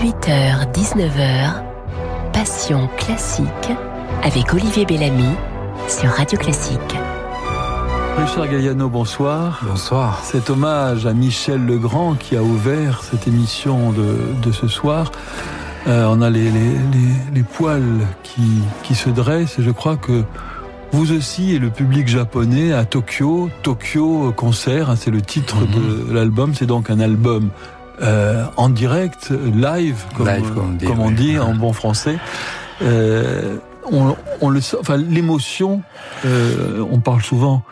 18h, 19h, Passion classique avec Olivier Bellamy sur Radio Classique. Richard Galliano, bonsoir. Bonsoir. Cet hommage à Michel Legrand qui a ouvert cette émission de, ce soir. Euh, on a les, les, poils qui, qui se dressent et je crois que vous aussi et le public japonais à Tokyo, Tokyo Concert, hein, c'est le titre mhm. de l'album, c'est donc un album euh, en direct, live, comme, on dit, en bon français. Euh, on, on, le, enfin, l'émotion, euh, on parle souvent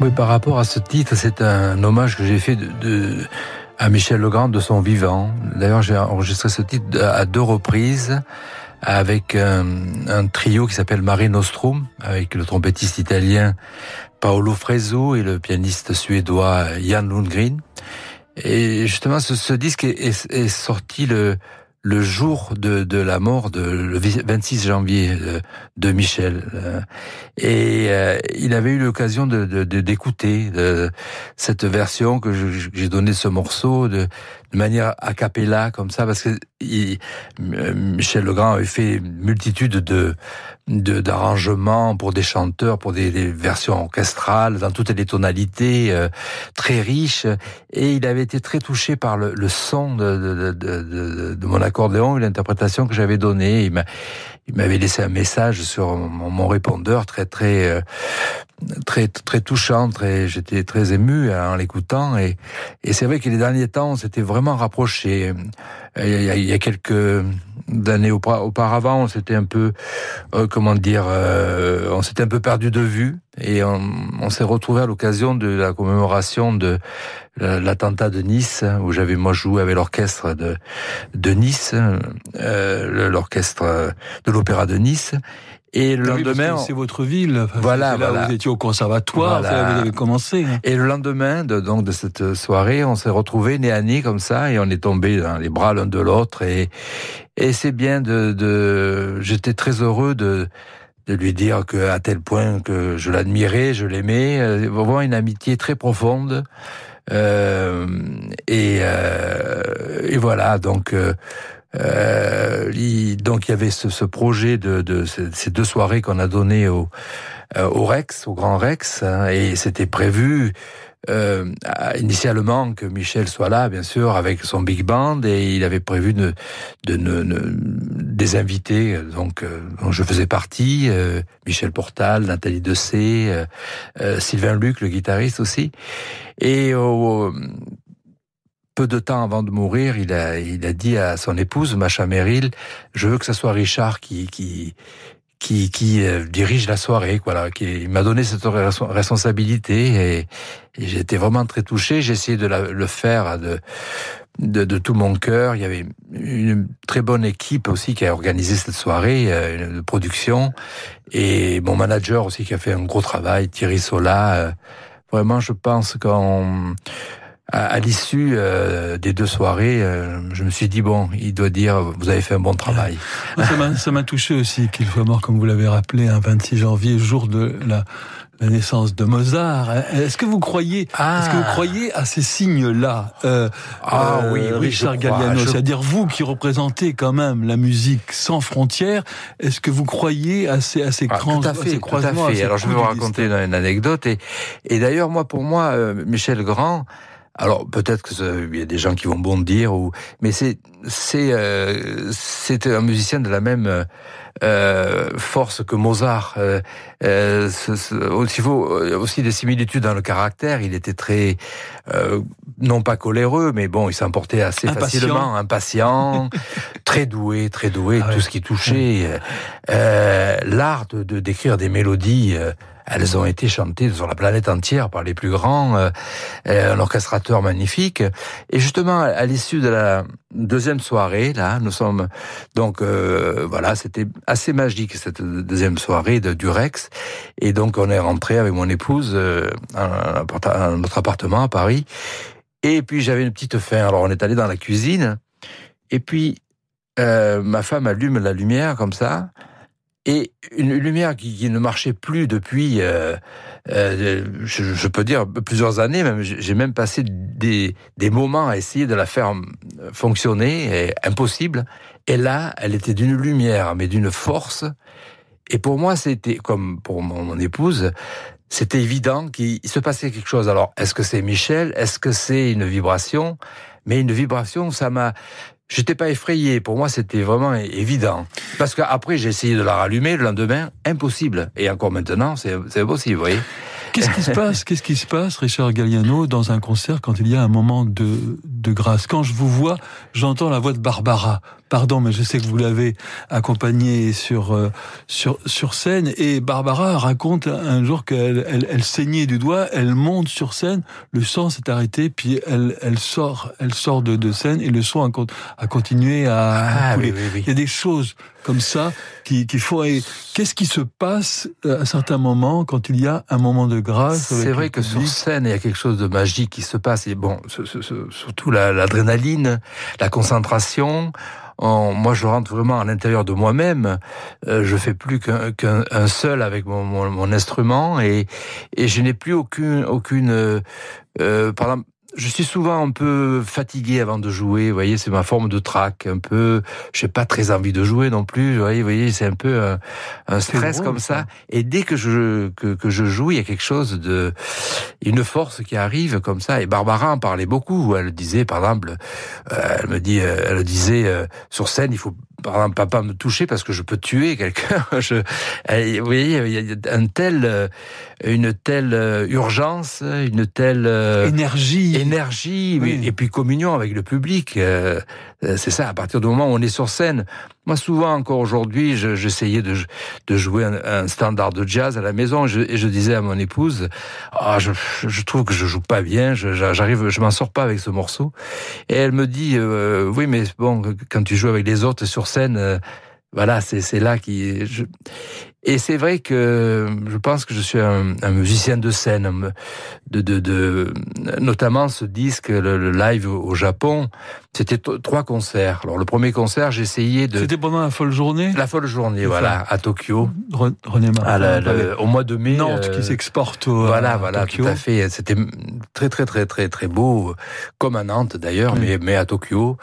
oui, par rapport à ce titre, c'est un hommage que j'ai fait de, de, à Michel Legrand de son vivant. D'ailleurs, j'ai enregistré ce titre à deux reprises avec un, un trio qui s'appelle Mare Nostrum, avec le trompettiste italien Paolo Fresu et le pianiste suédois Jan Lundgren. Et justement, ce, disque est, sorti le, jour de, la mort de le 26 janvier euh, de, Michel euh, et euh, il avait eu l'occasion d'écouter cette version que j'ai donnée ce morceau de, manière a cappella comme ça parce que il, Michel Legrand avait fait une multitude de d'arrangements pour des chanteurs, pour des, versions orchestrales dans toutes les tonalités euh, très riches et il avait été très touché par le, le son de, de, de, mon accordéon et l'interprétation que j'avais donnée. Il m'avait laissé un message sur mon, répondeur très très euh, très très touchant, très j'étais très ému en l'écoutant et, et c'est vrai que les derniers temps on s'était vraiment rapprochés. Il y a, il y a quelques années auparavant, on s'était un peu, euh, comment dire, euh, on s'était un peu perdu de vue et on, on s'est retrouvé à l'occasion de la commémoration de l'attentat de Nice où j'avais moi joué avec l'orchestre de de Nice, euh, l'orchestre de l'opéra de Nice et le ah lendemain, c'est votre ville. voilà, Vous étiez au conservatoire, vous avez commencé. Hein. Et le lendemain de, donc de cette soirée, on s'est retrouvés nez à nez comme ça et on est tombé dans les bras l'un de l'autre et et c'est bien de, de j'étais très heureux de de lui dire que à tel point que je l'admirais, je l'aimais, euh, vraiment une amitié très profonde. Euh, et, euh, et voilà, donc euh, euh, donc il y avait ce, ce projet de, de, ces deux soirées qu'on a données au, euh, au Rex, au Grand Rex, hein, et c'était prévu euh, initialement que Michel soit là, bien sûr, avec son big band, et il avait prévu de, de, des invités, donc euh, dont je faisais partie, euh, Michel Portal, Nathalie Dessay, Sylvain Luc, le guitariste aussi, et peu de temps avant de mourir, il a, il a dit à son épouse, Macha Merrill, je veux que ce soit Richard qui, qui, qui, qui euh, dirige la soirée, voilà, qui il m'a donné cette responsabilité et, été vraiment très touché. J'ai essayé de le faire de, de, de, tout mon cœur. Il y avait une très bonne équipe aussi qui a organisé cette soirée euh, de production et mon manager aussi qui a fait un gros travail, Thierry Sola. Euh, vraiment, je pense qu'on à, l'issue euh, des deux soirées, euh, je me suis dit bon, il doit dire vous avez fait un bon travail. Ça m'a touché aussi qu'il soit mort, comme vous l'avez rappelé, un 26 janvier, jour de la, la naissance de Mozart. Est-ce que vous croyez, ah. est-ce que vous croyez à ces signes-là, euh, ah, oui, oui, Richard Galliano, c'est-à-dire vous qui représentez quand même la musique sans frontières, est-ce que vous croyez à ces, à ces, ah, tout à fait, tout à fait. Alors je vais vous raconter une anecdote et, et d'ailleurs moi pour moi Michel Grand alors peut-être qu'il y a des gens qui vont bondir, ou mais c'est c'est euh, c'est un musicien de la même euh, force que Mozart. Euh, euh, il faut aussi des similitudes dans le caractère. Il était très euh, non pas coléreux, mais bon, il s'emportait assez facilement, impatient, très doué, très doué, ah tout ce qui touchait euh, l'art de d'écrire des mélodies elles ont été chantées sur la planète entière par les plus grands, euh, un orchestrateur magnifique. Et justement, à l'issue de la deuxième soirée, là, nous sommes donc euh, voilà, c'était assez magique cette deuxième soirée de Durex. Et donc on est rentré avec mon épouse euh, à notre appartement à Paris. Et puis j'avais une petite faim. Alors on est allé dans la cuisine. Et puis euh, ma femme allume la lumière comme ça. Et une lumière qui, ne marchait plus depuis, euh, euh, je, peux dire plusieurs années. Même j'ai même passé des, des moments à essayer de la faire fonctionner, et impossible. Et là, elle était d'une lumière, mais d'une force. Et pour moi, c'était comme pour mon, épouse, c'était évident qu'il se passait quelque chose. Alors, est-ce que c'est Michel? Est-ce que c'est une vibration? Mais une vibration, ça m'a, J'étais pas effrayé. Pour moi, c'était vraiment évident. Parce qu'après, j'ai essayé de la rallumer le lendemain. Impossible. Et encore maintenant, c'est impossible, vous voyez. Qu'est-ce qui se passe? Qu'est-ce qui se passe, Richard Galliano, dans un concert quand il y a un moment de, de grâce? Quand je vous vois, j'entends la voix de Barbara. Pardon, mais je sais que vous l'avez accompagnée sur euh, sur sur scène et Barbara raconte un jour qu'elle elle, elle, saignait du doigt, elle monte sur scène, le sang s'est arrêté, puis elle elle sort elle sort de, de scène et le son a, a continué à ah, couler. Il y a des choses comme ça qui, qui faut. Qu'est-ce qui se passe à certains moments quand il y a un moment de grâce C'est vrai que sur scène, il y a quelque chose de magique qui se passe. Et bon, surtout l'adrénaline, la, concentration. Moi, je rentre vraiment à l'intérieur de moi-même. Euh, je fais plus qu'un seul avec mon, instrument et, je n'ai plus aucune aucune euh, euh je suis souvent un peu fatigué avant de jouer. Vous voyez, c'est ma forme de trac. Un peu, j'ai pas très envie de jouer non plus. Vous voyez, voyez c'est un peu un, un stress comme ça. Et dès que je que, que, je joue, il y a quelque chose de une force qui arrive comme ça. Et Barbara en parlait beaucoup. Elle disait, par exemple, euh, elle me dit, euh, elle disait euh, sur scène, il faut par exemple, pas, pas me toucher parce que je peux tuer quelqu'un. vous voyez, il y a un tel, une telle urgence, une telle énergie énergie et puis communion avec le public. Euh, euh, c'est ça, à partir du moment où on est sur scène. Moi, souvent, encore aujourd'hui, j'essayais de, de jouer un, standard de jazz à la maison et je, disais à mon épouse, ah, je, je, trouve que je joue pas bien, j'arrive, je m'en sors pas avec ce morceau. Et elle me dit, euh, oui, mais bon, quand tu joues avec les autres sur scène, voilà, c'est là qui. Je... Et c'est vrai que je pense que je suis un, un musicien de scène, de, de, de, notamment ce disque, le, live au Japon, c'était trois concerts. Alors le premier concert, essayé de. C'était pendant la folle journée? La folle journée, voilà, à Tokyo. René Martin. au mois de mai. Nantes qui euh, s'exporte au. Voilà, voilà, tout à fait. C'était très très très très très beau, comme à Nantes d'ailleurs, mais mais à Tokyo,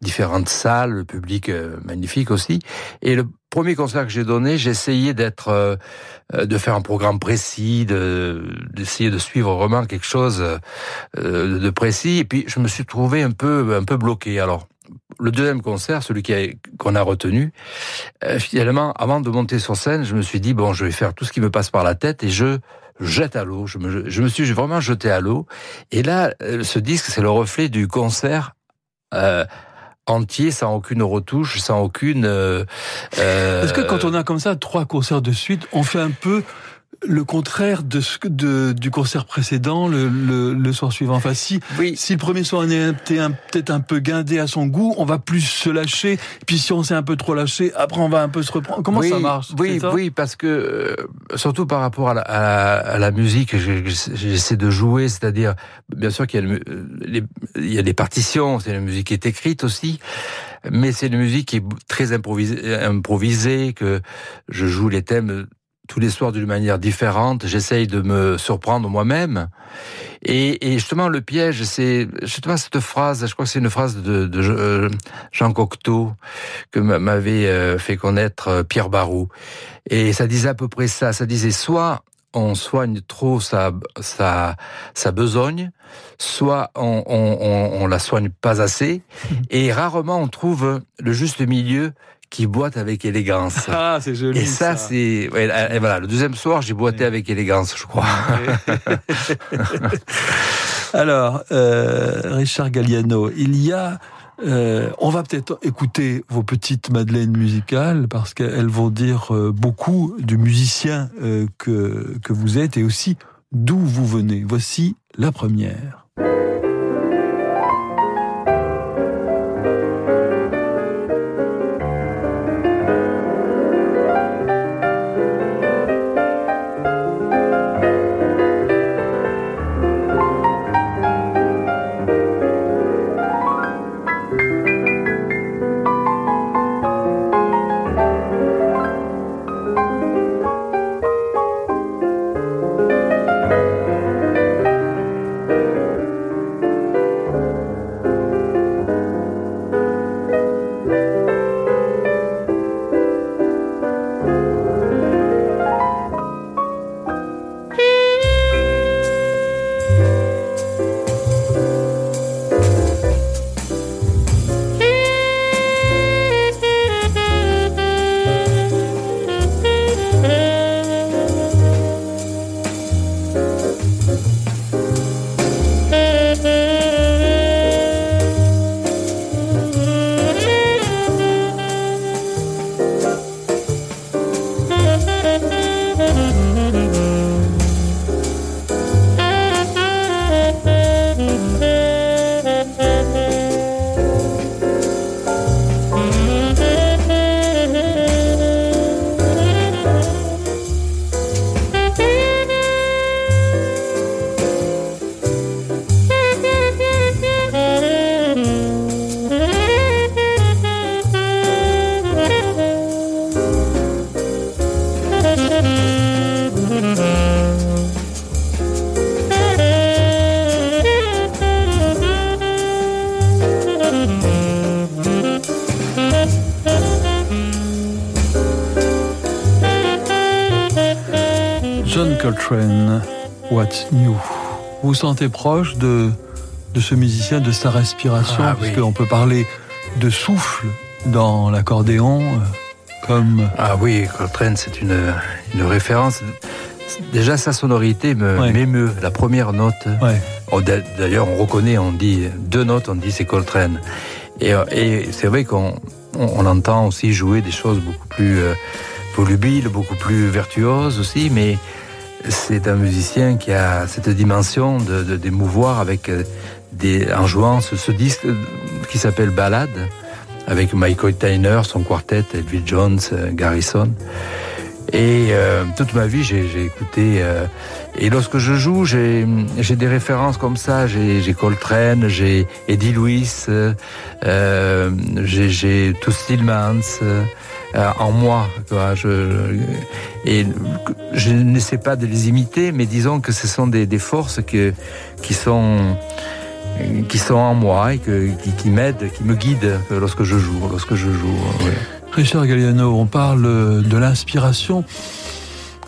différentes salles, le public euh, magnifique aussi. Et le premier concert que j'ai donné, j'ai essayé d'être, euh, euh, de faire un programme précis, d'essayer de suivre vraiment quelque chose euh, de précis. Et puis je me suis trouvé un peu, un peu bloqué. Alors le deuxième concert, celui qu'on a, retenu, finalement, avant de monter sur scène, je me suis dit bon, je vais faire tout ce qui me passe par la tête et je jette à l'eau. Je me, je me suis vraiment jeté à l'eau. Et là, ce disque, c'est le reflet du concert. Euh, entier, sans aucune retouche, sans aucune. Euh, Est-ce que quand on a comme ça trois concerts de suite, on fait un peu le contraire de ce de, du concert précédent, le, le, le soir suivant. Enfin, si, oui. si le premier soir était peut-être un peu guindé à son goût, on va plus se lâcher. Puis si on s'est un peu trop lâché, après on va un peu se reprendre. Comment ça marche Oui, oui, parce que euh, surtout par rapport à la, à la, musique, j'essaie de jouer, c'est-à-dire bien sûr qu'il y a, les, il y a des partitions, c'est la musique qui est écrite aussi mais c'est une musique qui est très improvisée, improvisée, que je joue les thèmes tous les soirs d'une manière différente. J'essaye de me surprendre moi-même. Et, et, justement, le piège, c'est justement cette phrase, je crois que c'est une phrase de, de euh, Jean Cocteau que m'avait euh, fait connaître euh, Pierre Barou. Et ça disait à peu près ça. Ça disait soit on soigne trop sa, sa, sa besogne, soit on, on, on la soigne pas assez, et rarement on trouve le juste milieu qui boite avec élégance. Ah, c'est joli. Et ça, c'est. et voilà, le deuxième soir, j'ai boité avec élégance, je crois. Alors, euh, Richard Galliano, il y a. Euh, on va peut-être écouter vos petites madeleines musicales parce qu'elles vont dire euh, beaucoup du musicien que, que vous êtes et aussi d'où vous venez. Voici la première. Coltrane, What's New? Vous vous sentez proche de, de ce musicien, de sa respiration, Ah, parce oui. qu'on peut parler de souffle dans l'accordéon, euh, comme Ah oui, Coltrane, c'est une, une référence. Déjà, sa sonorité me- Ouais. m'émeut. La première note, ouais, oh, d'a- d'ailleurs, on reconnaît, on dit deux notes, on dit c'est Coltrane. Et, euh, et c'est vrai qu'on on, entend aussi jouer des choses beaucoup plus euh, volubiles, beaucoup plus virtuoses aussi, mais c'est un musicien qui a cette dimension de, d'émouvoir avec euh, des, en jouant ce, ce disque euh, qui s'appelle Ballade, avec Michael Tyner, son quartet, Elvin Jones, euh, Garrison. Et euh, toute ma vie, j'ai, écouté. et lorsque je joue, j'ai, des références comme ça. J'ai, Coltrane, j'ai Eddie Lewis, euh, j'ai, j'ai euh, en moi. tu vois, je, et je n'essaie pas de les imiter, mais disons que ce sont des, des forces que, qui sont qui sont en moi et que, qui, qui m'aident, qui me guident lorsque je joue, lorsque je joue. ouais. Richard Galliano, on parle de l'inspiration.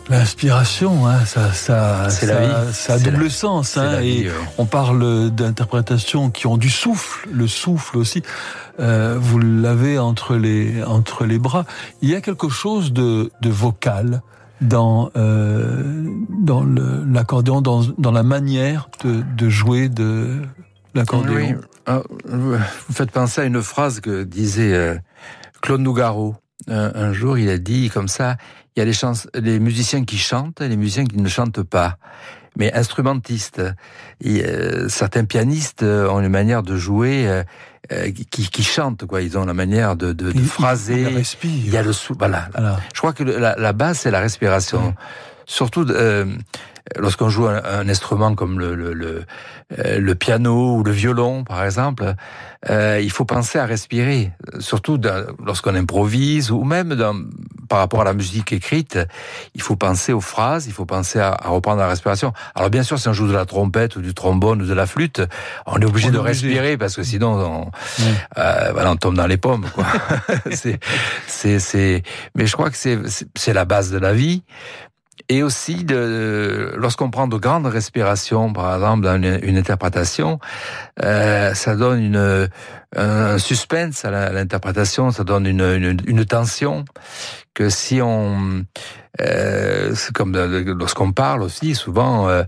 L'inspiration, hein, ça, ça, ça, ça a double la- sens. Hein, et on parle d'interprétations qui ont du souffle, le souffle aussi. Euh, vous l'avez entre les entre les bras. Il y a quelque chose de, de vocal dans euh, dans l'accordéon, dans, dans la manière de, de jouer de l'accordéon. Oui. Ah, Vous faites penser à une phrase que disait euh, Claude Nougaro. Un, un jour, il a dit comme ça, il y a les, les musiciens qui chantent et les musiciens qui ne chantent pas. Mais instrumentistes, euh, certains pianistes euh, ont une manière de jouer euh, qui, qui chantent, quoi. Ils ont la manière de, de, de phraser. il respire. Il y a le sou, voilà, Voilà. Je crois que la, la base, c'est la respiration. Ouais. Surtout euh, lorsqu'on joue un, un instrument comme le, le, le, euh, le piano ou le violon, par exemple, euh, il faut penser à respirer. Surtout lorsqu'on improvise ou même dans, par rapport à la musique écrite, il faut penser aux phrases, il faut penser à, à reprendre la respiration. Alors bien sûr, si on joue de la trompette ou du trombone ou de la flûte, on est obligé On est de obligé. respirer parce que sinon on, euh, voilà, on tombe dans les pommes. Quoi. c'est, c'est, c'est. Mais je crois que c'est, c'est- c'est la base de la vie. Et aussi, de, lorsqu'on prend de grandes respirations, par exemple, dans une, une interprétation, euh, ça donne une, un suspense à l'interprétation, ça donne une, une, une tension que si on, euh, c'est comme lorsqu'on parle aussi, souvent. euh,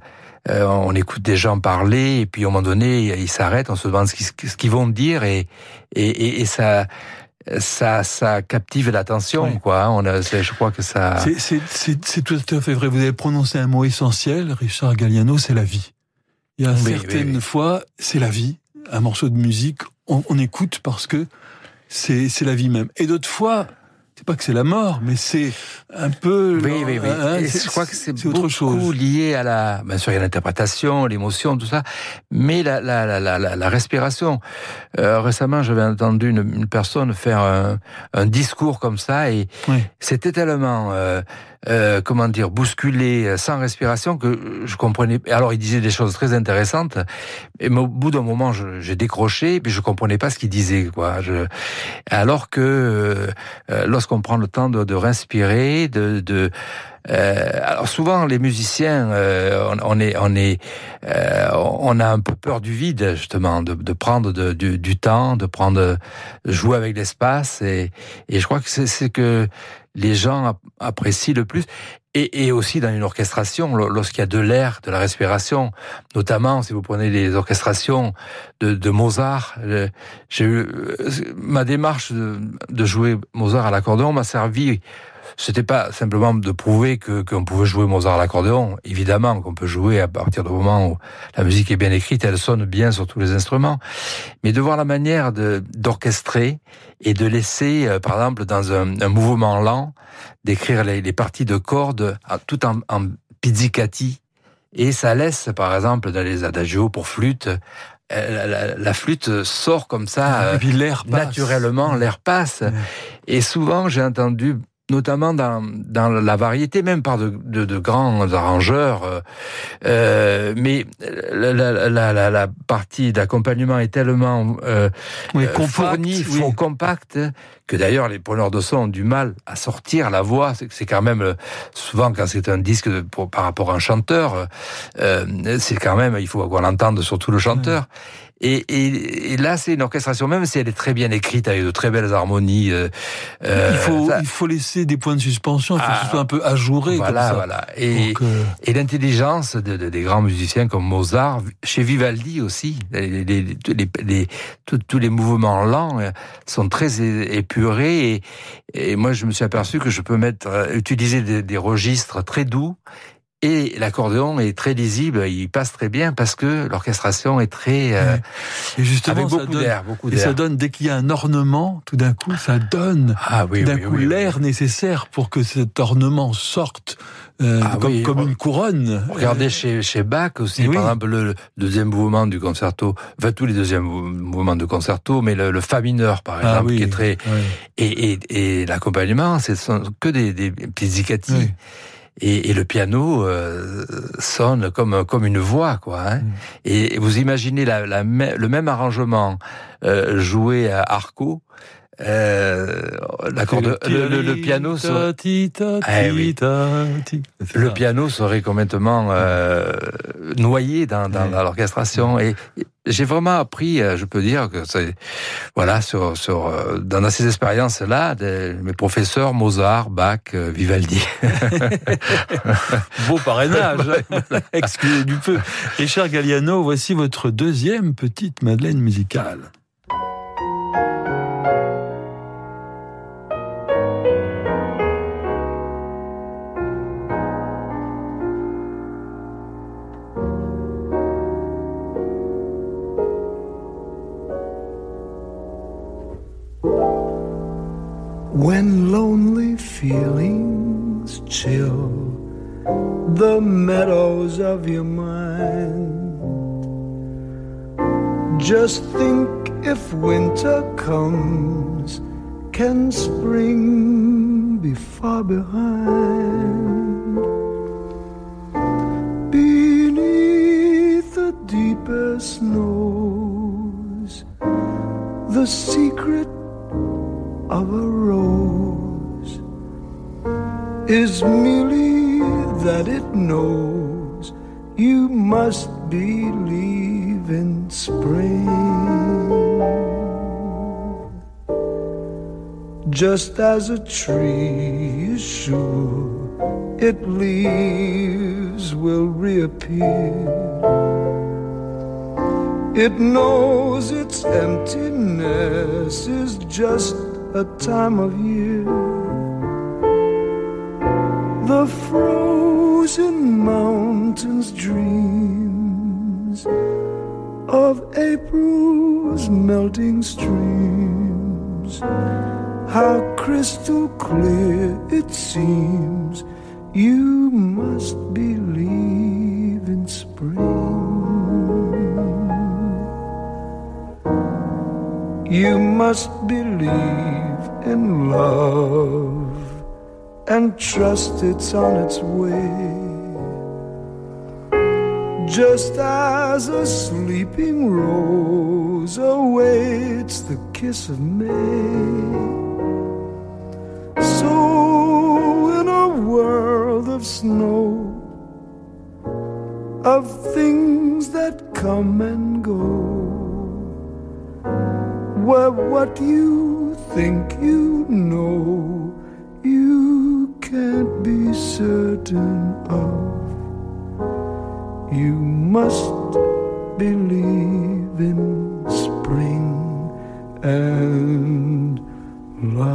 euh, on écoute des gens parler et puis un moment donné ils s'arrêtent, on se demande ce qu'ils, vont dire et, et, et ça ça ça captive l'attention Oui. quoi. hein. On a, je crois que ça. C'est- tout à fait vrai. Vous avez prononcé un mot essentiel, Richard Galliano, c'est la vie. Il y a Oui, certaines oui, fois, c'est la vie. Un morceau de musique, on, on écoute parce que c'est la vie même. Et d'autres fois, c'est pas que c'est la mort, mais c'est un peu. Oui, oui, oui. hein, Et je crois que c'est beaucoup chose. lié à la, bien sûr, il y a l'interprétation, l'émotion, tout ça, mais la, la, la, la, la- la respiration. Euh, récemment, j'avais entendu une, une personne faire un, un discours comme ça et Oui. c'était tellement, euh, euh, comment dire, bousculé, euh, sans respiration que je comprenais. Alors, il disait des choses très intéressantes, mais au bout d'un moment, j'ai décroché, puis je comprenais pas ce qu'il disait, quoi. Je, alors que euh, euh, lorsqu'on prend le temps de, de respirer, de, de euh, alors souvent les musiciens, euh, on, on est, on est, euh, on a un peu peur du vide justement, de, de prendre du, du temps, de prendre, de jouer avec l'espace, et, et je crois que c'est que les gens ap- apprécient le plus. Et, et aussi dans une orchestration, lo- lorsqu'il y a de l'air, de la respiration, notamment si vous prenez les orchestrations de, de Mozart, euh, j'ai eu euh, ma démarche de, de jouer Mozart à l'accordéon m'a servi. C'était pas simplement de prouver que qu'on pouvait jouer Mozart à l'accordéon. Évidemment qu'on peut jouer à partir du moment où la musique est bien écrite, elle sonne bien sur tous les instruments. Mais de voir la manière de d'orchestrer et de laisser, euh, par exemple, dans un, un mouvement lent, d'écrire les, les parties de cordes tout en, en pizzicati. Et ça laisse, par exemple, dans les adagios pour flûte, euh, la, la- la flûte sort comme ça, euh, Et puis l'air passe. naturellement, l'air passe. Et souvent, j'ai entendu notamment dans, dans la variété, même par de, de, de grands arrangeurs. Euh, euh mais la, la, la, la partie d'accompagnement est tellement euh, oui, euh, compact, fournie, oui. compact, que d'ailleurs les preneurs de son ont du mal à sortir la voix. C'est quand même souvent quand c'est un disque pour, par rapport à un chanteur, euh, c'est quand même il faut qu'on l'entende surtout le chanteur. Et, et, et, là, c'est une orchestration, même si elle est très bien écrite, avec de très belles harmonies. Euh, il, faut, il faut laisser des points de suspension, il faut que ce soit un peu ajouré. Voilà, comme ça. voilà. Et, euh... et l'intelligence de, de, des grands musiciens comme Mozart, chez Vivaldi aussi, les, les, les, les tous les mouvements lents euh, sont très épurés. Et, et, moi, je me suis aperçu que je peux mettre, euh, utiliser des, des registres très doux et l'accordéon est très lisible, il passe très bien parce que l'orchestration est très euh, et justement avec beaucoup d'air, beaucoup d'air. Et ça donne dès qu'il y a un ornement, tout d'un coup, ça donne ah, oui, d'un oui, coup oui, l'air nécessaire pour que cet ornement sorte euh, ah, comme, comme une couronne. Regardez chez, chez Bach aussi, par exemple, le, deuxième mouvement du concerto, enfin tous les deuxièmes mouvements de concerto, mais le, le Fa mineur, par Ah exemple, qui est très... Et, et, et l'accompagnement, ce sont que des, des pizzicati. Et, et, le piano euh, sonne comme comme une voix, quoi. Hein. Mm. Et vous imaginez la, la, le même arrangement euh, joué à Arco. Euh, l'accord de le, piano serait... Oui. le piano serait complètement euh, noyé dans, l'orchestration et j'ai vraiment appris, euh, je peux dire que c'est voilà sur sur dans ces expériences là, mes professeurs Mozart, Bach, Vivaldi. Beau parrainage, excusez du peu. Richard Galliano, voici votre deuxième petite Madeleine musicale. When lonely feelings chill the meadows of your mind, just think if winter comes, can spring be far behind? Beneath the deepest snows, the secret of a rose is merely that it knows you must believe in spring. Just as a tree is sure its leaves will reappear it knows its emptiness is just a time of year. The frozen mountains dreams of April's melting streams. How crystal clear it seems you must believe You must believe in love and trust it's on its way. Just as a sleeping rose awaits the kiss of May. So, in a world of snow, of things that come and go were what you think you know, you can't be certain of. You must believe in spring and love.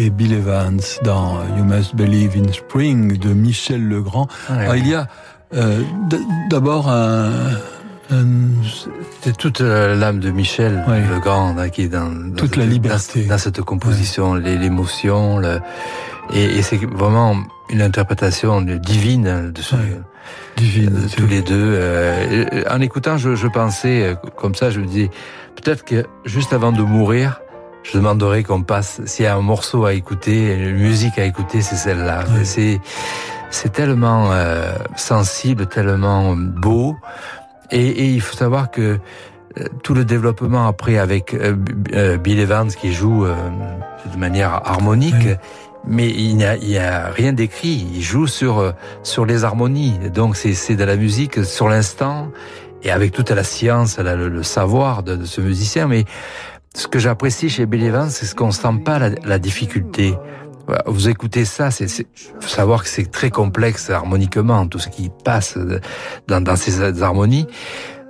Et Bill Evans dans You Must Believe in Spring de Michel Legrand. Alors, il y a euh, d'abord un, c'est toute l'âme de Michel Legrand hein, qui est dans, toute la liberté. dans, cette composition, l'émotion, le, et, et c'est vraiment une interprétation divine de ce, divine, euh, tous les deux. Euh, en écoutant, je, je, pensais euh, comme ça, je me disais peut-être que juste avant de mourir, je demanderais qu'on passe s'il y a un morceau à écouter, une musique à écouter, c'est celle-là. C'est c'est tellement euh, sensible, tellement beau, et, et, il faut savoir que tout le développement après avec Bill Evans qui joue de manière harmonique mais il n'y a, il y a rien d'écrit. Il joue sur euh, sur les harmonies. Donc c'est c'est de la musique sur l'instant et avec toute la science, le, le savoir de, de, ce musicien. Mais ce que j'apprécie chez Bill c'est ce qu'on sent pas la, la difficulté. Vous écoutez ça, c'est savoir que c'est très complexe harmoniquement, tout ce qui passe dans, dans ces harmonies.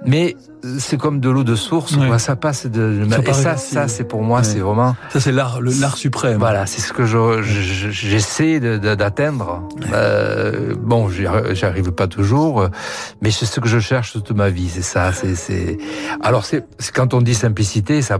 Mais c'est comme de l'eau de source, ouais. ça passe de. Ça et ça, ça, c'est pour moi, ouais. c'est vraiment. Ça, c'est l'art, l'art suprême. Voilà, c'est ce que j'essaie je, d'atteindre. Euh, bon, j'y arrive pas toujours, mais c'est ce que je cherche toute ma vie. C'est ça. C'est. Alors, c'est quand on dit simplicité, ça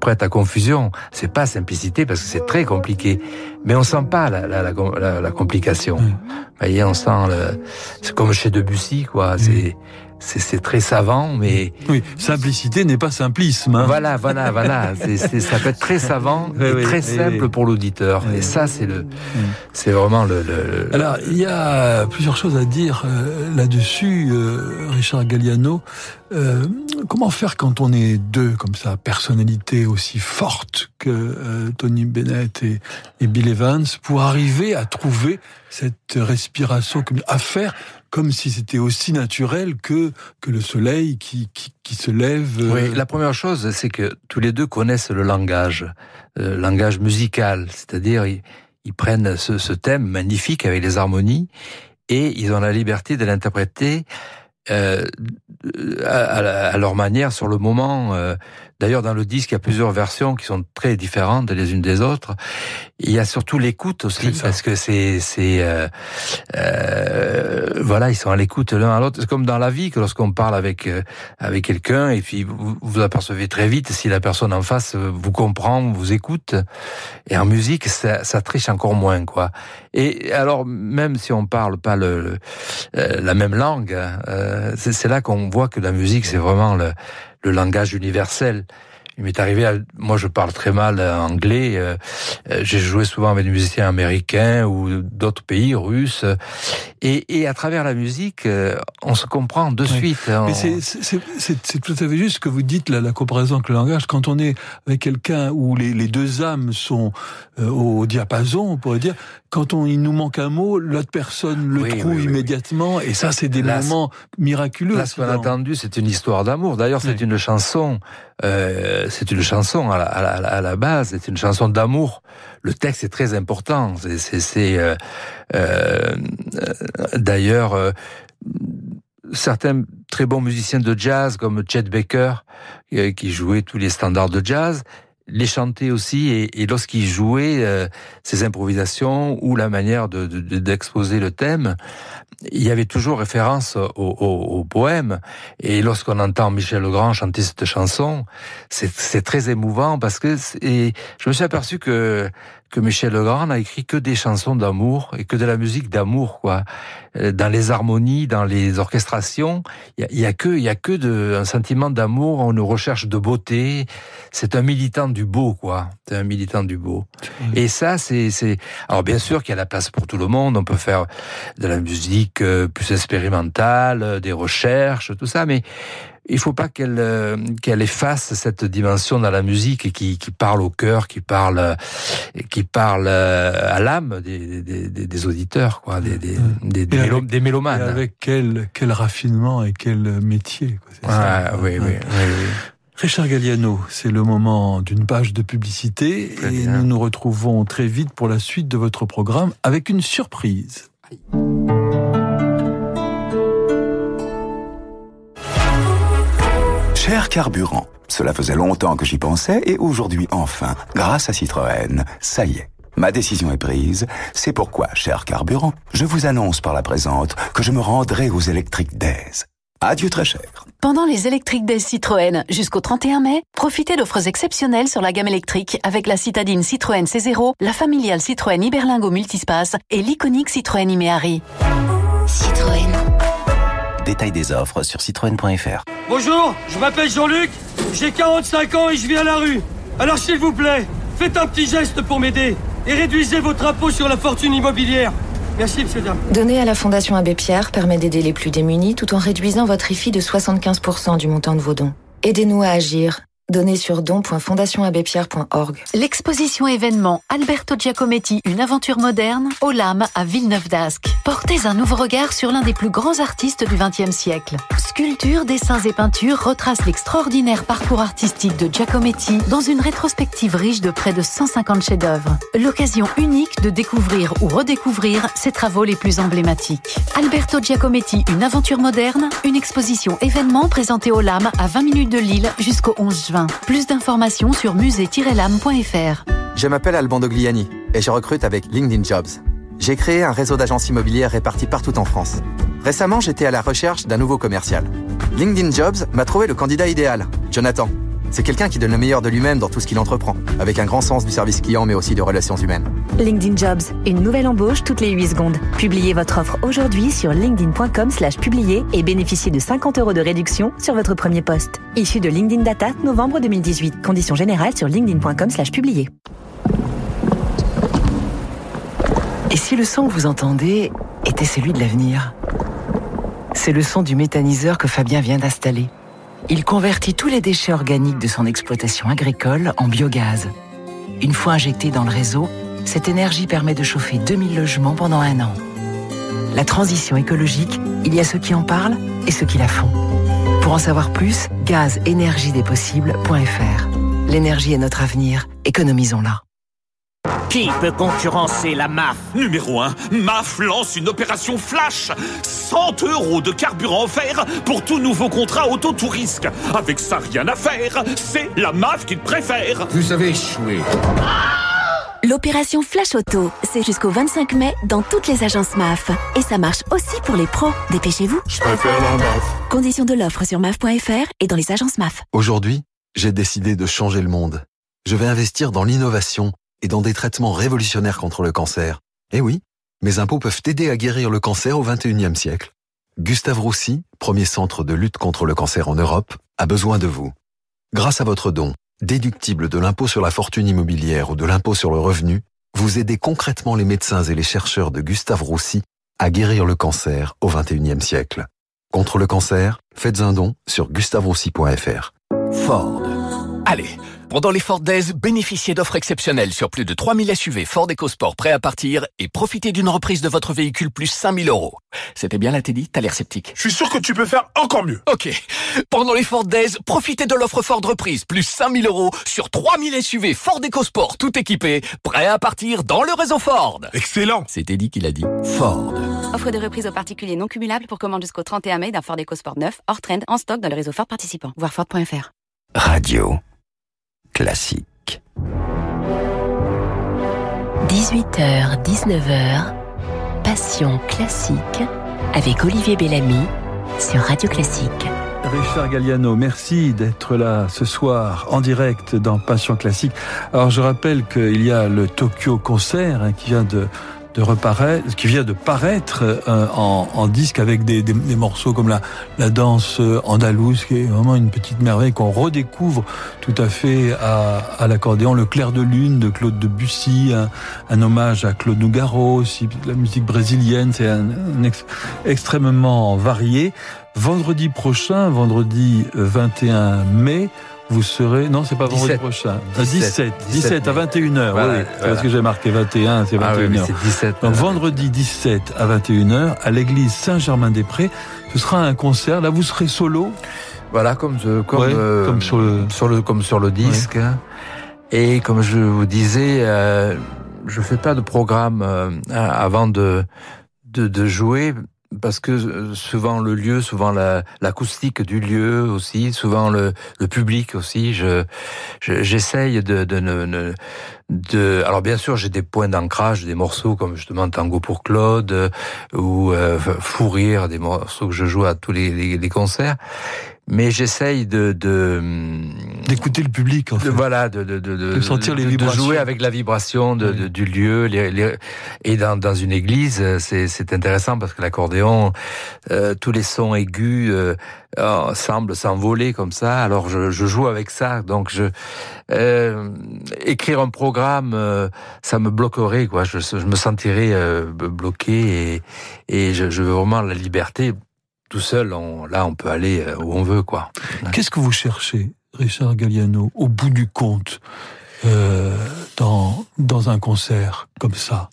prête à confusion. C'est pas simplicité parce que c'est très compliqué, mais on sent pas la, la, la, la complication. Vous voyez, on sent le. C'est comme chez Debussy, quoi. C'est c'est très savant, mais oui, simplicité n'est pas simplisme. Hein. Voilà, voilà, voilà. c'est ça peut être très savant et oui, très oui, simple pour l'auditeur. Et ça, c'est le, c'est vraiment le, le, Alors, il y a plusieurs choses à dire euh, là-dessus, euh, Richard Galliano. Euh, comment faire quand on est deux comme ça, personnalités aussi fortes que euh, Tony Bennett et, et Bill Evans, pour arriver à trouver cette respiration, à faire comme si c'était aussi naturel que que le soleil qui qui, qui se lève. Euh... Oui, la première chose, c'est que tous les deux connaissent le langage, euh, langage musical, c'est-à-dire ils, ils, prennent ce, ce, thème magnifique avec les harmonies et ils ont la liberté de l'interpréter. Euh, à, à, leur manière sur le moment. Euh, D'ailleurs, dans le disque, il y a plusieurs versions qui sont très différentes les unes des autres. Il y a surtout l'écoute aussi, parce que c'est, c'est, euh, euh, voilà, ils sont à l'écoute l'un à l'autre. C'est comme dans la vie que lorsqu'on parle avec euh, avec quelqu'un et puis vous, vous apercevez très vite si la personne en face vous comprend, vous écoute. Et en musique, ça, ça triche encore moins, quoi. Et alors, même si on parle pas le, le euh, la même langue, euh, c'est là qu'on voit que la musique, c'est vraiment le le langage universel. Il m'est arrivé, à, moi je parle très mal anglais, euh, j'ai joué souvent avec des musiciens américains ou d'autres pays, russes, et, et, à travers la musique, euh, on se comprend de oui. suite. On... Mais c'est tout à fait juste ce que vous dites, la, la comparaison avec le langage. Quand on est avec quelqu'un où les, les, deux âmes sont euh, au diapason, on pourrait dire, quand on, il nous manque un mot, l'autre personne le oui, trouve oui, immédiatement, et ça c'est des là, moments miraculeux. Là, ce qu'on a entendu, c'est une histoire d'amour. D'ailleurs, c'est une chanson, euh, c'est une chanson à la, base, c'est une chanson d'amour. Le texte est très important. C'est euh, euh, d'ailleurs euh, certains très bons musiciens de jazz comme Chet Baker euh, qui jouait tous les standards de jazz les chanter aussi et, et lorsqu'il jouait euh, ses improvisations ou la manière de, d'exposer de, le thème, il y avait toujours référence au, au, au poème. Et lorsqu'on entend Michel Legrand chanter cette chanson, c'est très émouvant parce que et je me suis aperçu que que Michel Legrand n'a écrit que des chansons d'amour et que de la musique d'amour, quoi. Euh, dans les harmonies, dans les orchestrations, il y, y a, que, il y a que de, un sentiment d'amour, une recherche de beauté. C'est un militant du beau, quoi. C'est un militant du beau. Mmh. Et ça, c'est, c'est, alors bien sûr qu'il y a la place pour tout le monde. On peut faire de la musique euh, plus expérimentale, euh, des recherches, tout ça, mais il faut pas qu'elle euh, qu'elle efface cette dimension dans la musique qui, qui parle au cœur, qui parle qui parle euh, à l'âme des, des, des, des, auditeurs, quoi, des, des, des, des, avec, mélomanes. Et avec quel quel raffinement et quel métier. Quoi, ça, oui, oui, oui, oui. Richard Galliano, c'est le moment d'une page de publicité très et bien. nous nous retrouvons très vite pour la suite de votre programme avec une surprise. Aïe. Cher carburant, cela faisait longtemps que j'y pensais et aujourd'hui enfin, grâce à Citroën, ça y est. Ma décision est prise, c'est pourquoi, cher carburant, je vous annonce par la présente que je me rendrai aux électriques d'Aise. Adieu très cher. Pendant les électriques des Citroën jusqu'au 31 mai, profitez d'offres exceptionnelles sur la gamme électrique avec la citadine Citroën C0, la familiale Citroën Iberlingo Multispace et l'iconique Citroën Imeari. Citroën. Détail des offres sur citroën.fr. Bonjour, je m'appelle Jean-Luc, j'ai 45 ans et je vis à la rue. Alors s'il vous plaît, faites un petit geste pour m'aider et réduisez votre impôt sur la fortune immobilière. Merci, monsieur dame. Donner à la Fondation Abbé Pierre permet d'aider les plus démunis tout en réduisant votre IFI de 75% du montant de vos dons. Aidez-nous à agir. Donnez sur don.fondationabbépierre.org. L'exposition événement Alberto Giacometti, une aventure moderne, au LAM à Villeneuve d'Ascq. Portez un nouveau regard sur l'un des plus grands artistes du XXe siècle. Sculptures, dessins et peintures retracent l'extraordinaire parcours artistique de Giacometti dans une rétrospective riche de près de 150 chefs-d'œuvre. L'occasion unique de découvrir ou redécouvrir ses travaux les plus emblématiques. Alberto Giacometti, une aventure moderne, une exposition événement présentée au LAM à 20 minutes de Lille jusqu'au 11 juin. Plus d'informations sur musée-lam.fr. Je m'appelle Alban Dogliani et je recrute avec LinkedIn Jobs. J'ai créé un réseau d'agences immobilières réparties partout en France. Récemment, j'étais à la recherche d'un nouveau commercial. LinkedIn Jobs m'a trouvé le candidat idéal, Jonathan. C'est quelqu'un qui donne le meilleur de lui-même dans tout ce qu'il entreprend, avec un grand sens du service client mais aussi de relations humaines. LinkedIn Jobs, une nouvelle embauche toutes les 8 secondes. Publiez votre offre aujourd'hui sur linkedin.com slash publier et bénéficiez de 50 euros de réduction sur votre premier poste. Issu de LinkedIn Data, novembre 2018. Conditions générales sur linkedin.com slash publier. Et si le son que vous entendez était celui de l'avenir? C'est le son du méthaniseur que Fabien vient d'installer. Il convertit tous les déchets organiques de son exploitation agricole en biogaz. Une fois injecté dans le réseau, cette énergie permet de chauffer 2000 logements pendant un an. La transition écologique, il y a ceux qui en parlent et ceux qui la font. Pour en savoir plus, gazénergiedespossibles.fr. L'énergie est notre avenir, économisons-la. Qui peut concurrencer la MAF? Numéro 1, MAF lance une opération flash 100 euros de carburant offert pour tout nouveau contrat auto tout risque. Avec ça, rien à faire. C'est la MAF qui te préfère. Vous avez échoué. L'opération Flash Auto, c'est jusqu'au 25 mai dans toutes les agences MAF. Et ça marche aussi pour les pros. Dépêchez-vous. Je préfère la MAF. Conditions de l'offre sur MAF.fr et dans les agences MAF. Aujourd'hui, j'ai décidé de changer le monde. Je vais investir dans l'innovation et dans des traitements révolutionnaires contre le cancer. Eh oui, mes impôts peuvent aider à guérir le cancer au 21e siècle. Gustave Roussy, premier centre de lutte contre le cancer en Europe, a besoin de vous. Grâce à votre don, déductible de l'impôt sur la fortune immobilière ou de l'impôt sur le revenu, vous aidez concrètement les médecins et les chercheurs de Gustave Roussy à guérir le cancer au 21e siècle. Contre le cancer, faites un don sur gustaveroussy.fr. Ford. Allez, pendant les Ford Days, bénéficiez d'offres exceptionnelles sur plus de 3000 SUV Ford EcoSport prêts à partir et profitez d'une reprise de votre véhicule plus 5000 euros. C'était bien là, Teddy T'as l'air sceptique. Je suis sûr que tu peux faire encore mieux. Ok. Pendant les Ford Days, profitez de l'offre Ford reprise plus 5000 euros sur 3000 SUV Ford EcoSport tout équipés, prêts à partir dans le réseau Ford. Excellent. C'est Teddy qui l'a dit. Ford. Offre de reprise aux particuliers non cumulable pour commande jusqu'au 31 mai d'un Ford EcoSport 9 hors trend en stock dans le réseau Ford participant. Voir Ford.fr. Radio classique. 18h, 19h, Passion classique avec Olivier Bellamy sur Radio Classique. Richard Galliano, merci d'être là ce soir en direct dans Passion Classique. Alors je rappelle qu'il y a le Tokyo Concert hein, qui vient de de reparaître, qui vient de paraître euh, en, en, disque avec des, des, des, morceaux comme la, la danse andalouse, qui est vraiment une petite merveille qu'on redécouvre tout à fait à, à l'accordéon. Le clair de lune de Claude Debussy, un, un hommage à Claude Nougaro, aussi la musique brésilienne, c'est un, un ex, extrêmement varié. Vendredi prochain, vendredi 21 mai, vous serez non c'est pas vendredi 17. prochain. 17, 17 17, à 21h Voilà, oui voilà. parce que j'ai marqué 21 c'est 21h Ah oui, mais c'est 17. donc vendredi 17 à 21h à l'église Saint-Germain-des-Prés ce sera un concert. Là vous serez solo. Voilà, comme je- comme Ouais, euh, comme sur le- sur le comme sur le disque. Et comme je vous disais, euh, je fais pas de programme euh, avant de, de de jouer parce que euh, souvent le lieu, souvent l'acoustique du lieu aussi, souvent le, le public aussi. Je j'essaye de, de, de, de, alors bien sûr j'ai des points d'ancrage, des morceaux comme justement Tango pour Claude euh, ou euh, des morceaux que je joue à tous les, les, les concerts mais j'essaye de d'écouter le public en fait. voilà de de, de, de sentir les vibrations de jouer avec la vibration de, oui. du lieu les, les, et dans, dans une église c'est c'est intéressant parce que l'accordéon euh, tous les sons aigus euh, oh, semblent s'envoler comme ça. Alors je, je, joue avec ça. Donc je euh, écrire un programme euh, ça me bloquerait quoi. Je, je me sentirais euh, bloqué et et je, je veux vraiment la liberté tout seul, on, là, on peut aller euh, où on veut, quoi. Qu'est-ce que vous cherchez, Richard Galliano, au bout du compte, euh, dans, dans un concert comme ça?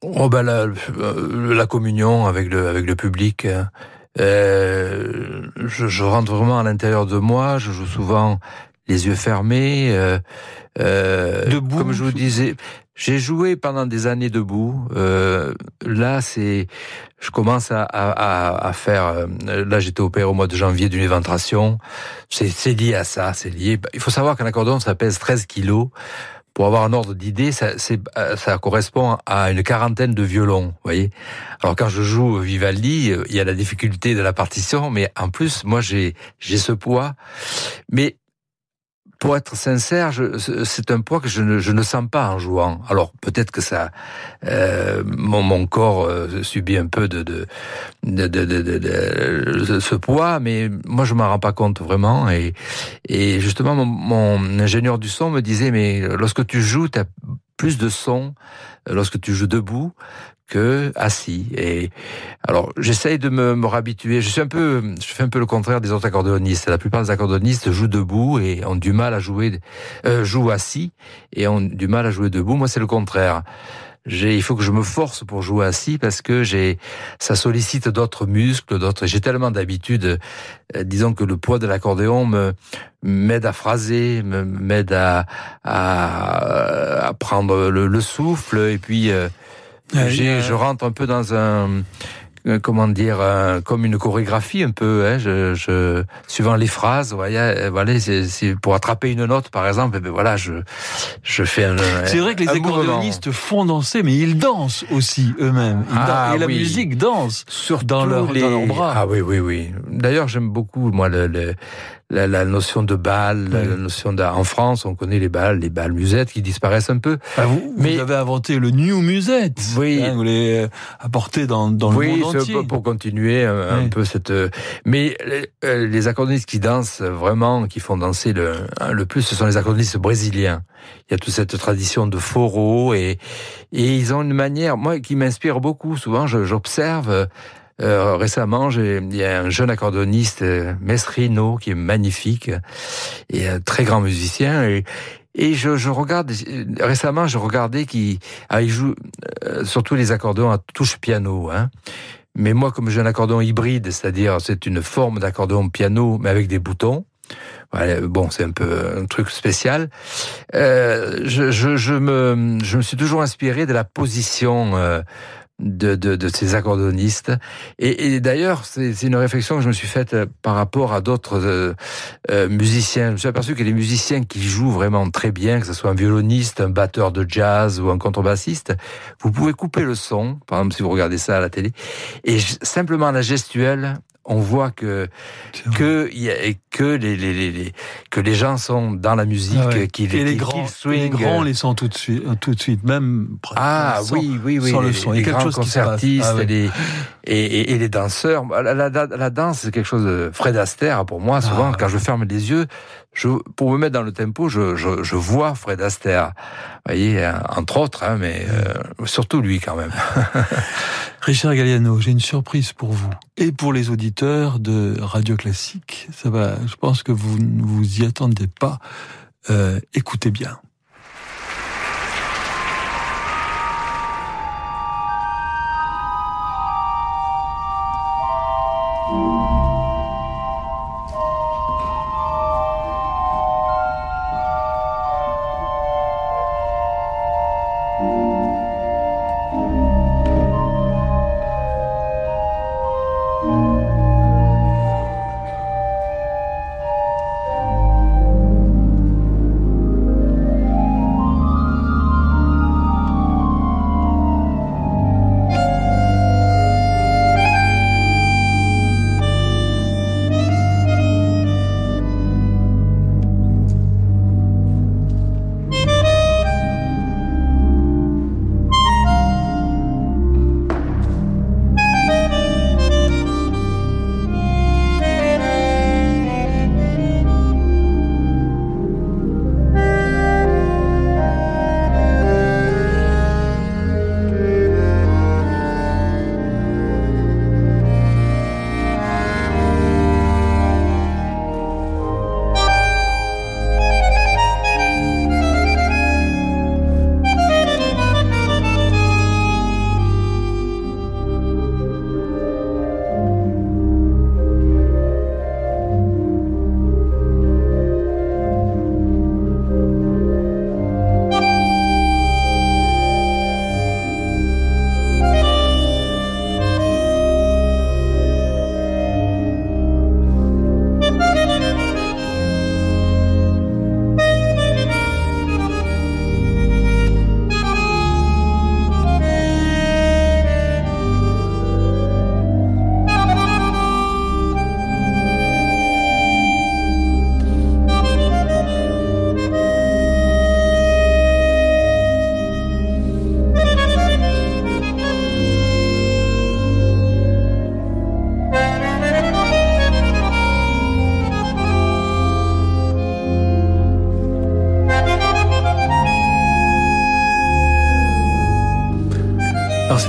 Oh ben la, la communion avec le avec le public. Euh, je, je, rentre vraiment à l'intérieur de moi. Je joue souvent les yeux fermés. Euh, euh, Debout, comme je vous disais, j'ai joué pendant des années debout. Euh, là, c'est, je commence à, à, à faire. Euh, là, j'étais opéré au mois de janvier d'une éventration. C'est lié à ça. C'est lié. Il faut savoir qu'un accordéon, ça pèse 13 kilos. Pour avoir un ordre d'idée, ça, ça correspond à une quarantaine de violons, vous voyez. Alors quand je joue Vivaldi, il y a la difficulté de la partition, mais en plus, moi j'ai j'ai ce poids. Mais pour être sincère, c'est un poids que je ne, je ne, sens pas en jouant. Alors peut-être que ça, euh, mon, mon, corps euh, subit un peu de, de, de, de, ce poids, mais moi je m'en rends pas compte vraiment. Et, et justement, mon, mon, ingénieur du son me disait, mais lorsque tu joues, tu as plus de son lorsque tu joues debout que assis. Et alors, j'essaye de me, me rabituer. Je suis un peu, je fais un peu le contraire des autres accordéonistes. La plupart des accordéonistes jouent debout et ont du mal à jouer, euh, jouent assis et ont du mal à jouer debout. Moi, c'est le contraire. Il faut que je me force pour jouer assis parce que j'ai, ça sollicite d'autres muscles, d'autres. J'ai tellement d'habitude. Euh, disons que le poids de l'accordéon me m'aide à phraser, m'aide à, à, à prendre le, le, souffle et puis. Euh, j'ai, je rentre un peu dans un comment dire, un, comme une chorégraphie un peu, hein, je, je, suivant les phrases, voilà, voilà c'est, pour attraper une note par exemple, et ben voilà, je, je fais un. C'est vrai que les accordéonistes font danser, mais ils dansent aussi eux-mêmes. Ah, et la musique danse sur dans leur, les... dans leurs bras. Ah oui, oui, oui. D'ailleurs, j'aime beaucoup moi le, le la, la, notion de bal, la notion de, en France, on connaît les balles, les balles musettes qui disparaissent un peu. Ah, vous, mais vous avez inventé le new musette. Oui. Hein, vous l'avez apporté dans, dans oui, le monde entier. Oui, pour continuer un, oui. un, peu cette. Mais les, les accordéonistes qui dansent vraiment, qui font danser le, le plus, ce sont les accordéonistes brésiliens. Il y a toute cette tradition de foro et et ils ont une manière, moi, qui m'inspire beaucoup. Souvent, j'observe. Euh, récemment, il y a un jeune accordoniste, euh, Mesrino, qui est magnifique et un très grand musicien. Et, et je, je regarde récemment, je regardais qu'il ah, il joue euh, surtout les accordéons à touche piano. Hein. Mais moi, comme j'ai un accordéon hybride, c'est-à-dire c'est une forme d'accordéon piano, mais avec des boutons. Ouais, bon, c'est un peu un truc spécial. Euh, je, je, je, me, je me suis toujours inspiré de la position euh, de, de, de, ces accordonnistes. Et, et d'ailleurs, c'est une réflexion que je me suis faite par rapport à d'autres euh, euh, musiciens. Je me suis aperçu que les musiciens qui jouent vraiment très bien, que ce soit un violoniste, un batteur de jazz ou un contrebassiste, vous pouvez couper le son, par exemple si vous regardez ça à la télé, et simplement la gestuelle on voit que que y a, que les, les, les, que les gens sont dans la musique, ah ouais. qu'ils et les grands, swing. les grands les sont tout de suite, tout de suite, même ah sans, oui oui oui sans le son. Les, il y a quelque chose concertistes. Ah, et, les, et, et, et, les danseurs. La, la, la, la danse c'est quelque chose de Fred Astaire pour moi. Souvent ah, quand je ferme les yeux, je, pour me mettre dans le tempo, je, je, je vois Fred Astaire. Vous voyez, entre autres, hein, mais euh, surtout lui quand même. Richard Galliano, j'ai une surprise pour vous et pour les auditeurs de Radio Classique. Ça va, je pense que vous ne vous y attendez pas. Euh, écoutez bien.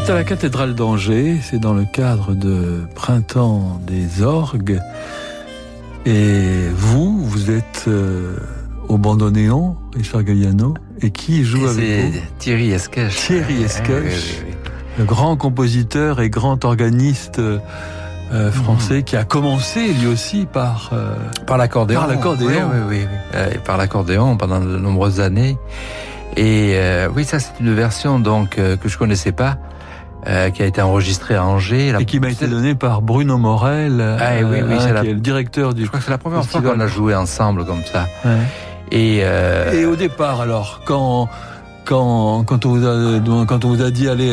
C'est à la cathédrale d'Angers, c'est dans le cadre de Printemps des orgues. Et vous, vous êtes euh, au bandoneon, Richard Galliano, et qui joue Et avec c'est vous Thierry Esquèche. Thierry ouais, ouais. le grand compositeur et grand organiste euh, français qui a commencé lui aussi par euh, Par l'accordéon. Par l'accordéon. Oui, oui, oui. oui. Euh, et par l'accordéon pendant de nombreuses années. Et euh, oui, ça c'est une version donc euh, que je connaissais pas, euh, qui a été enregistrée à Angers. La- et qui m'a été donné par Bruno Morel, Ah, et oui, oui, hein, c'est la- qui est le directeur du. Je crois que c'est la première fois qu'on a joué ensemble comme ça. Ouais. Et, euh, Et au départ, alors, quand quand quand on vous a quand on vous a dit allez,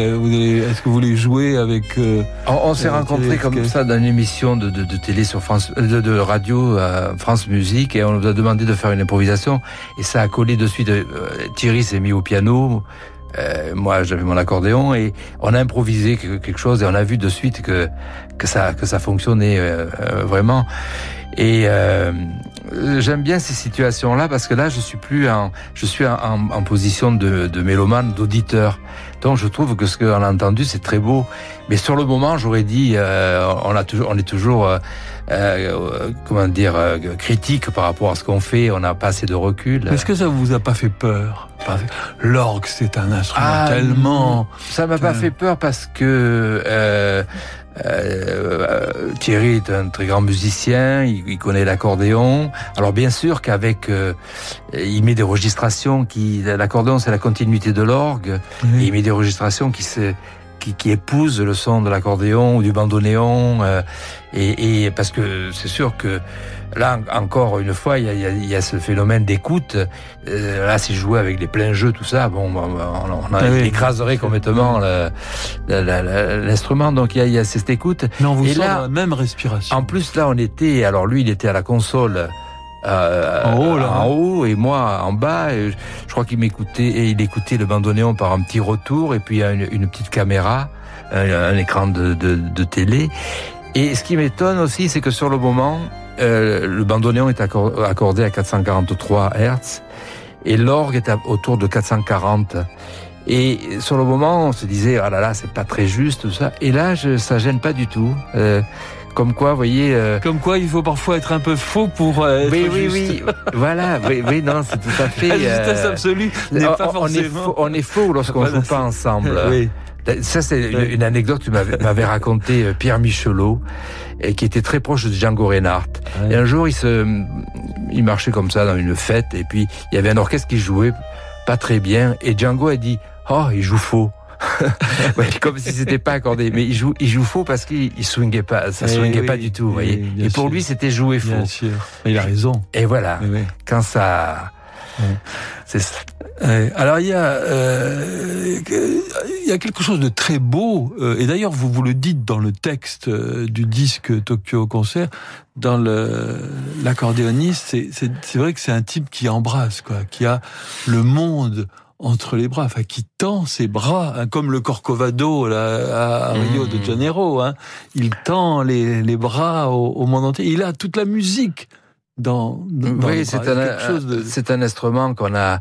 est-ce que vous voulez jouer avec euh, On, on s'est euh, rencontrés comme ça dans une émission de, de, de télé sur France, euh, de, de radio euh, France Musique et on nous a demandé de faire une improvisation et ça a collé de suite. Euh, Thierry s'est mis au piano, euh, moi j'avais mon accordéon et on a improvisé quelque chose et on a vu de suite que que ça que ça fonctionnait euh, euh, vraiment. Et euh, j'aime bien ces situations-là parce que là, je suis plus en, je suis en- en position de, de mélomane, d'auditeur. Donc, je trouve que ce qu'on a entendu, c'est très beau. Mais sur le moment, j'aurais dit, euh, on a toujours, on est toujours, euh, euh, comment dire, euh, critique par rapport à ce qu'on fait. On n'a pas assez de recul. Est-ce que ça vous a pas fait peur? L'orgue, c'est un instrument Ah, tellement. Ça m'a pas Euh. fait peur parce que euh, Thierry est un très grand musicien, il, il connaît l'accordéon. Alors bien sûr qu'avec, euh, il met des registrations qui, l'accordéon c'est la continuité de l'orgue, il met des registrations qui se qui, qui épousent le son de l'accordéon ou du bandoneon, euh, et, et parce que c'est sûr que là en- encore une fois il y a, il y a- il y a ce phénomène d'écoute. Euh, là, si je jouais avec les pleins jeux, tout ça, bon, on, on, on Ah oui. écraserait complètement l'instrument. Donc il y a, il y a cette écoute. Mais on vous Et sent là, la même respiration. en plus, là, on était. Alors lui, il était à la console. Euh, En haut, là, en hein. haut, et moi en bas. Et je, crois qu'il m'écoutait et il écoutait le bandoneon par un petit retour et puis une, une petite caméra, un, un écran de, de, de télé. Et ce qui m'étonne aussi, c'est que sur le moment, euh, le bandoneon est accor- accordé à 443 Hertz et l'orgue est à- autour de 440. Et sur le moment, on se disait, ah là là, c'est pas très juste, tout ça. Et là, je, ça gêne pas du tout. Euh, comme quoi, vous voyez... euh, Comme quoi, il faut parfois être un peu faux pour euh, être oui, oui, juste. oui. voilà, oui, oui, non, c'est tout à fait... La justesse euh, absolue n'est on- pas on, est forcément. faux, on est faux lorsqu'on Pas joue pas ensemble. Oui. Ça, c'est une, anecdote que m'avait m'avait raconté euh, Pierre Michelot, et qui était très proche de Django Reinhardt. Et un jour, il se, il marchait comme ça dans une fête, et puis il y avait un orchestre qui jouait pas très bien, et Django a dit, oh, il joue faux. Ouais, comme si c'était pas accordé, mais il joue, il joue faux parce qu'il il swingait pas, ça Eh swingait oui, pas du tout, vous oui, voyez. Et pour sûr. lui, c'était jouer faux. Bien sûr. Il a raison. Et voilà, Oui, oui. quand ça, c'est ça. Ouais. Alors il y a euh, il y a quelque chose de très beau euh, et d'ailleurs vous vous le dites dans le texte euh, du disque Tokyo Concert dans le l'accordéoniste c'est c'est c'est vrai que c'est un type qui embrasse quoi qui a le monde entre les bras, enfin qui tend ses bras, hein, comme le Corcovado là, à Rio de Janeiro. Hein. Il tend les, les bras au, au monde entier. Il a toute la musique dans. dans oui, c'est un, de- instrument qu'on a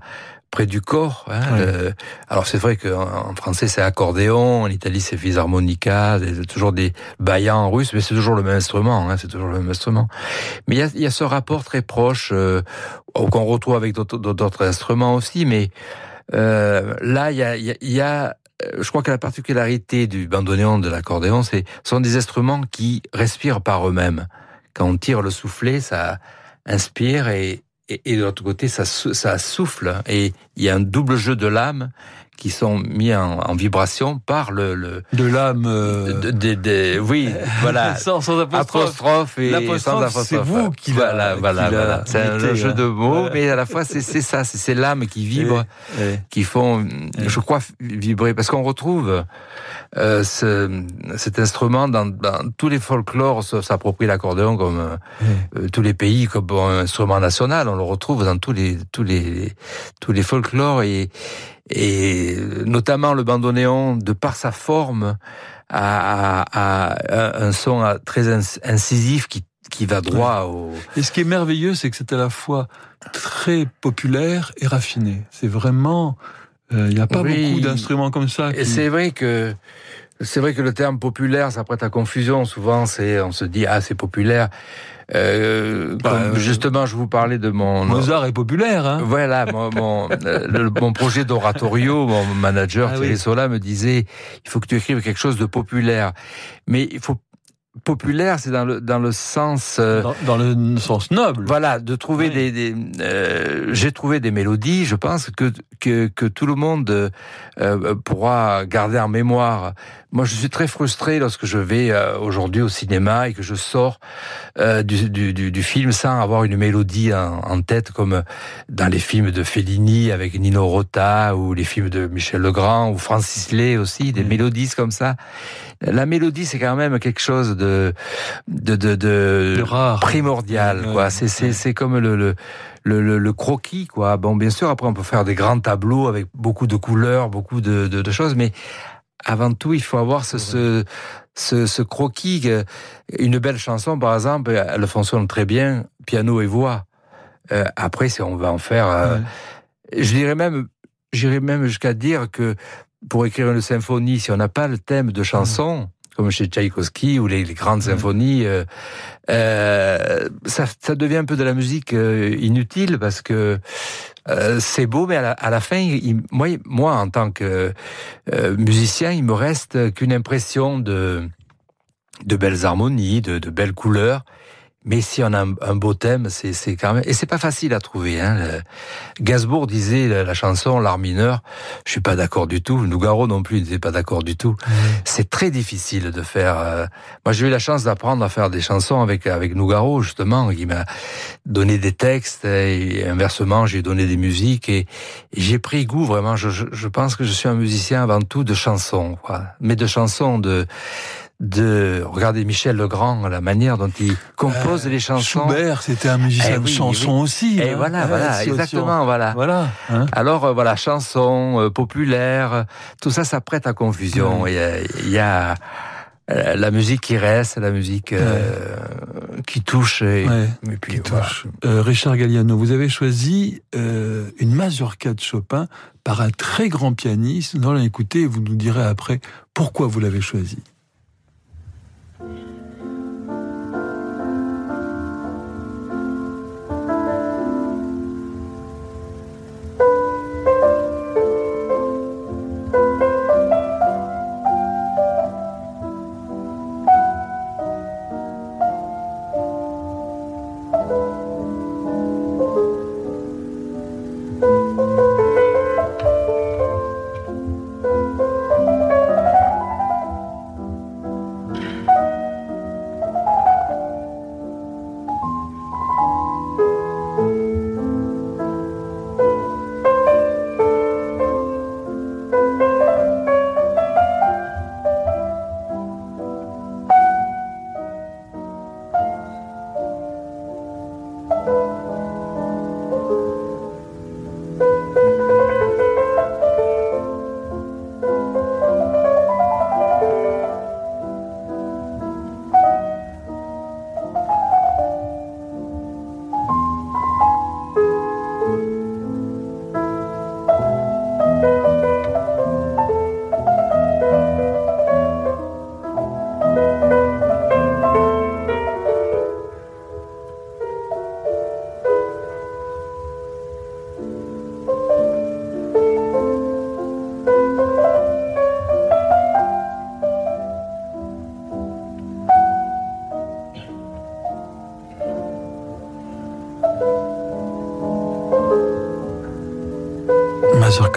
près du corps. Hein, le- alors c'est vrai qu'en en français c'est accordéon, en Italie c'est fisharmonica, toujours des baillants en russe, mais c'est toujours le même instrument. Hein, c'est toujours le même instrument. Mais il y a, il y a ce rapport très proche euh, qu'on retrouve avec d'autres instruments aussi, mais euh, là il y a, y a- y a euh, je crois que la particularité du bandoneon, de l'accordéon, c'est ce sont des instruments qui respirent par eux-mêmes. Quand on tire le soufflet, ça inspire et, et, de l'autre côté, ça, ça souffle. Et il y a un double jeu de lames qui sont mis en, en vibration par le... le de l'âme. euh, de, de- de- oui, voilà. sans, sans apostrophe. Apostrophe et sans apostrophe. c'est vous qui voilà, qui voilà, voilà. C'est un jeu hein. de mots, mais à la fois c'est c'est ça, c'est ces lames qui vibrent, Eh, qui font, je crois, vibrer, parce qu'on retrouve euh, ce, cet instrument dans, dans tous les folklores s- s'approprie l'accordéon comme euh, euh, tous les pays comme un instrument national. On le retrouve dans tous les tous les tous les folklores et et notamment le bandoneon de par sa forme a, a- a un son euh, très incisif qui qui va droit au Et ce qui est merveilleux, c'est que c'est à la fois très populaire et raffiné. C'est vraiment Il n'y a pas beaucoup d'instruments comme ça. Et c'est vrai que c'est vrai que le terme populaire, ça prête à confusion. Souvent, c'est on se dit ah c'est populaire. Euh, bah, justement, je vous parlais de mon Mozart est populaire. Hein voilà, mon, mon, le, mon projet d'oratorio, mon manager ah, Thierry Sola me disait il faut que tu écrives quelque chose de populaire, mais il faut populaire, c'est dans le dans le sens euh, dans, le sens noble. Voilà, de trouver des, des euh, j'ai trouvé des mélodies, je pense que que, que tout le monde euh, pourra garder en mémoire. Moi, je suis très frustré lorsque je vais euh, aujourd'hui au cinéma et que je sors euh, du, du, du, film sans avoir une mélodie en, en, tête, comme dans les films de Fellini avec Nino Rota ou les films de Michel Legrand ou Francis Lay aussi, des mélodies comme ça. La mélodie, c'est quand même quelque chose de de de, de, rare, primordial. Quoi. C'est c'est c'est comme le, le le, le, croquis, quoi. Bon, bien sûr, après, on peut faire des grands tableaux avec beaucoup de couleurs, beaucoup de, de, de choses, mais avant tout, il faut avoir ce, ce, ce, ce, croquis. Une belle chanson, par exemple, elle fonctionne très bien, piano et voix. Euh, après, si on va en faire, euh, je dirais même, j'irais même jusqu'à dire que pour écrire une symphonie, si on n'a pas le thème de chanson, comme chez Tchaïkovski ou les, grandes symphonies, euh, euh, ça, ça, devient un peu de la musique euh, inutile parce que euh, c'est beau, mais à la, à la fin, il, moi, moi, en tant que musicien, il me reste qu'une impression de de belles harmonies, de, de belles couleurs. Mais si on a un, beau thème, c'est quand même et c'est pas facile à trouver. Hein. Gainsbourg disait la, chanson l'art mineur. Je suis pas d'accord du tout. Nougaro non plus n'était pas d'accord du tout. C'est très difficile de faire. Euh, moi, j'ai eu la chance d'apprendre à faire des chansons avec avec Nougaro justement, qui m'a donné des textes et inversement, j'ai donné des musiques et, j'ai pris goût vraiment. Je, je, je, pense que je suis un musicien avant tout de chansons, quoi. mais de chansons de de regarder Michel Legrand, la manière dont il compose euh, les chansons. Schubert, c'était un musicien eh de chanson aussi. Et hein. voilà, voilà, exactement, voilà. Voilà. Hein. Alors euh, voilà, chanson euh, populaire, tout ça, ça prête à confusion. Il y a, la musique qui reste, la musique qui touche. Et, puis, touche. Richard Galliano, vous avez choisi une mazurka de Chopin par un très grand pianiste. Nous allons écouter vous nous direz après pourquoi vous l'avez choisi.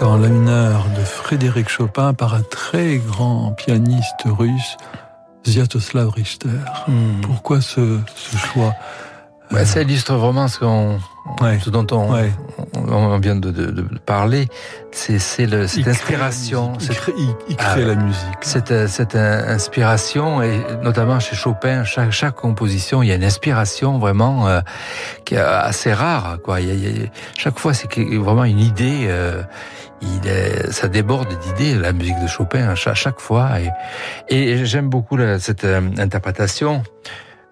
En la mineur de Frédéric Chopin par un très grand pianiste russe, Sviatoslav Richter. Hmm. Pourquoi ce, ce choix? Bah, Ça illustre vraiment ce, qu'on, ce dont on, on, vient de, de, de parler. C'est, c'est le, cette inspiration. Il crée, il, crée ah, la musique. Cette, cette inspiration, et notamment chez Chopin, chaque, chaque composition, il y a une inspiration vraiment euh, qui est assez rare. Quoi. Il y a, il y a, chaque fois, c'est vraiment une idée. Euh, il est, ça déborde d'idées, la musique de Chopin, à chaque, fois. Et, et j'aime beaucoup cette euh, interprétation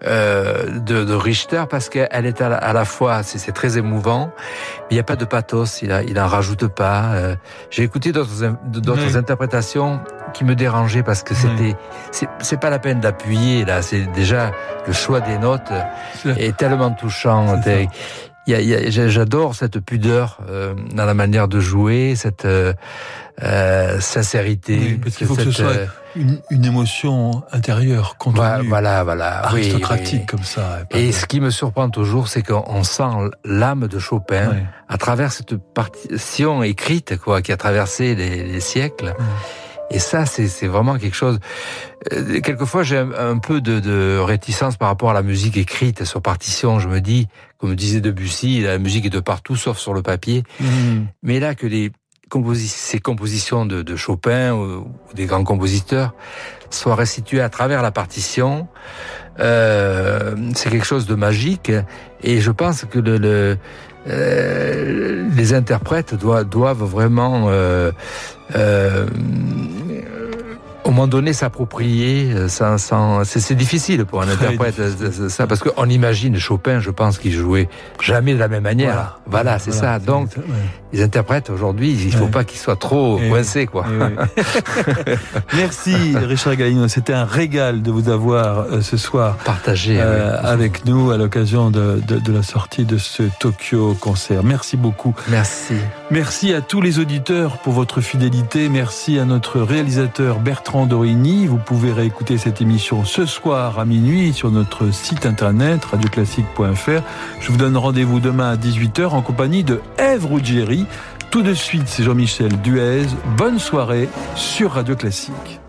euh, de, de, Richter parce qu'elle est à la, à la fois, c'est très émouvant, mais il n'y a pas de pathos, il, a, il en rajoute pas. Euh, J'ai écouté d'autres d'autres interprétations qui me dérangeaient parce que c'était c'est pas la peine d'appuyer là, c'est déjà le choix des notes est tellement touchant. J'adore cette pudeur euh, dans la manière de jouer, cette euh, euh sincérité. Oui, parce qu'il faut que ce soit euh, une, une, émotion intérieure, contenue, voilà, voilà, aristocratique comme ça. Et ce qui me surprend toujours, c'est qu'on sent l'âme de Chopin à travers cette partition écrite, quoi, qui a traversé les, les siècles. Et ça, c'est vraiment quelque chose. Euh, quelquefois, j'ai un, peu de, de, réticence par rapport à la musique écrite sur partition. Je me dis, comme disait Debussy, la musique est de partout sauf sur le papier. Mmh. Mais là, que les ces compositions de, de Chopin ou, des grands compositeurs soient restituées à travers la partition, euh, c'est quelque chose de magique. Et je pense que le, le euh, les interprètes doivent, vraiment euh, euh, au moment donné s'approprier euh, sans, sans c'est difficile pour un interprète euh, ça parce qu'on imagine Chopin je pense qu'il jouait jamais de la même manière. Voilà, c'est ça. Donc les interprètes aujourd'hui il faut pas qu'ils soient trop coincés quoi. Merci Richard Galino. C'était un régal de vous avoir euh, ce soir partagé euh, avec nous à l'occasion de, de, de la sortie de ce Tokyo concert. Merci beaucoup. Merci merci à tous les auditeurs pour votre fidélité merci à notre réalisateur Bertrand Dorini. Vous pouvez réécouter cette émission ce soir à minuit sur notre site internet radioclassique.fr. Je vous donne rendez-vous demain à 18h en compagnie de Ève Ruggieri. Tout de suite, c'est Jean-Michel Duez. Bonne soirée sur Radio Classique.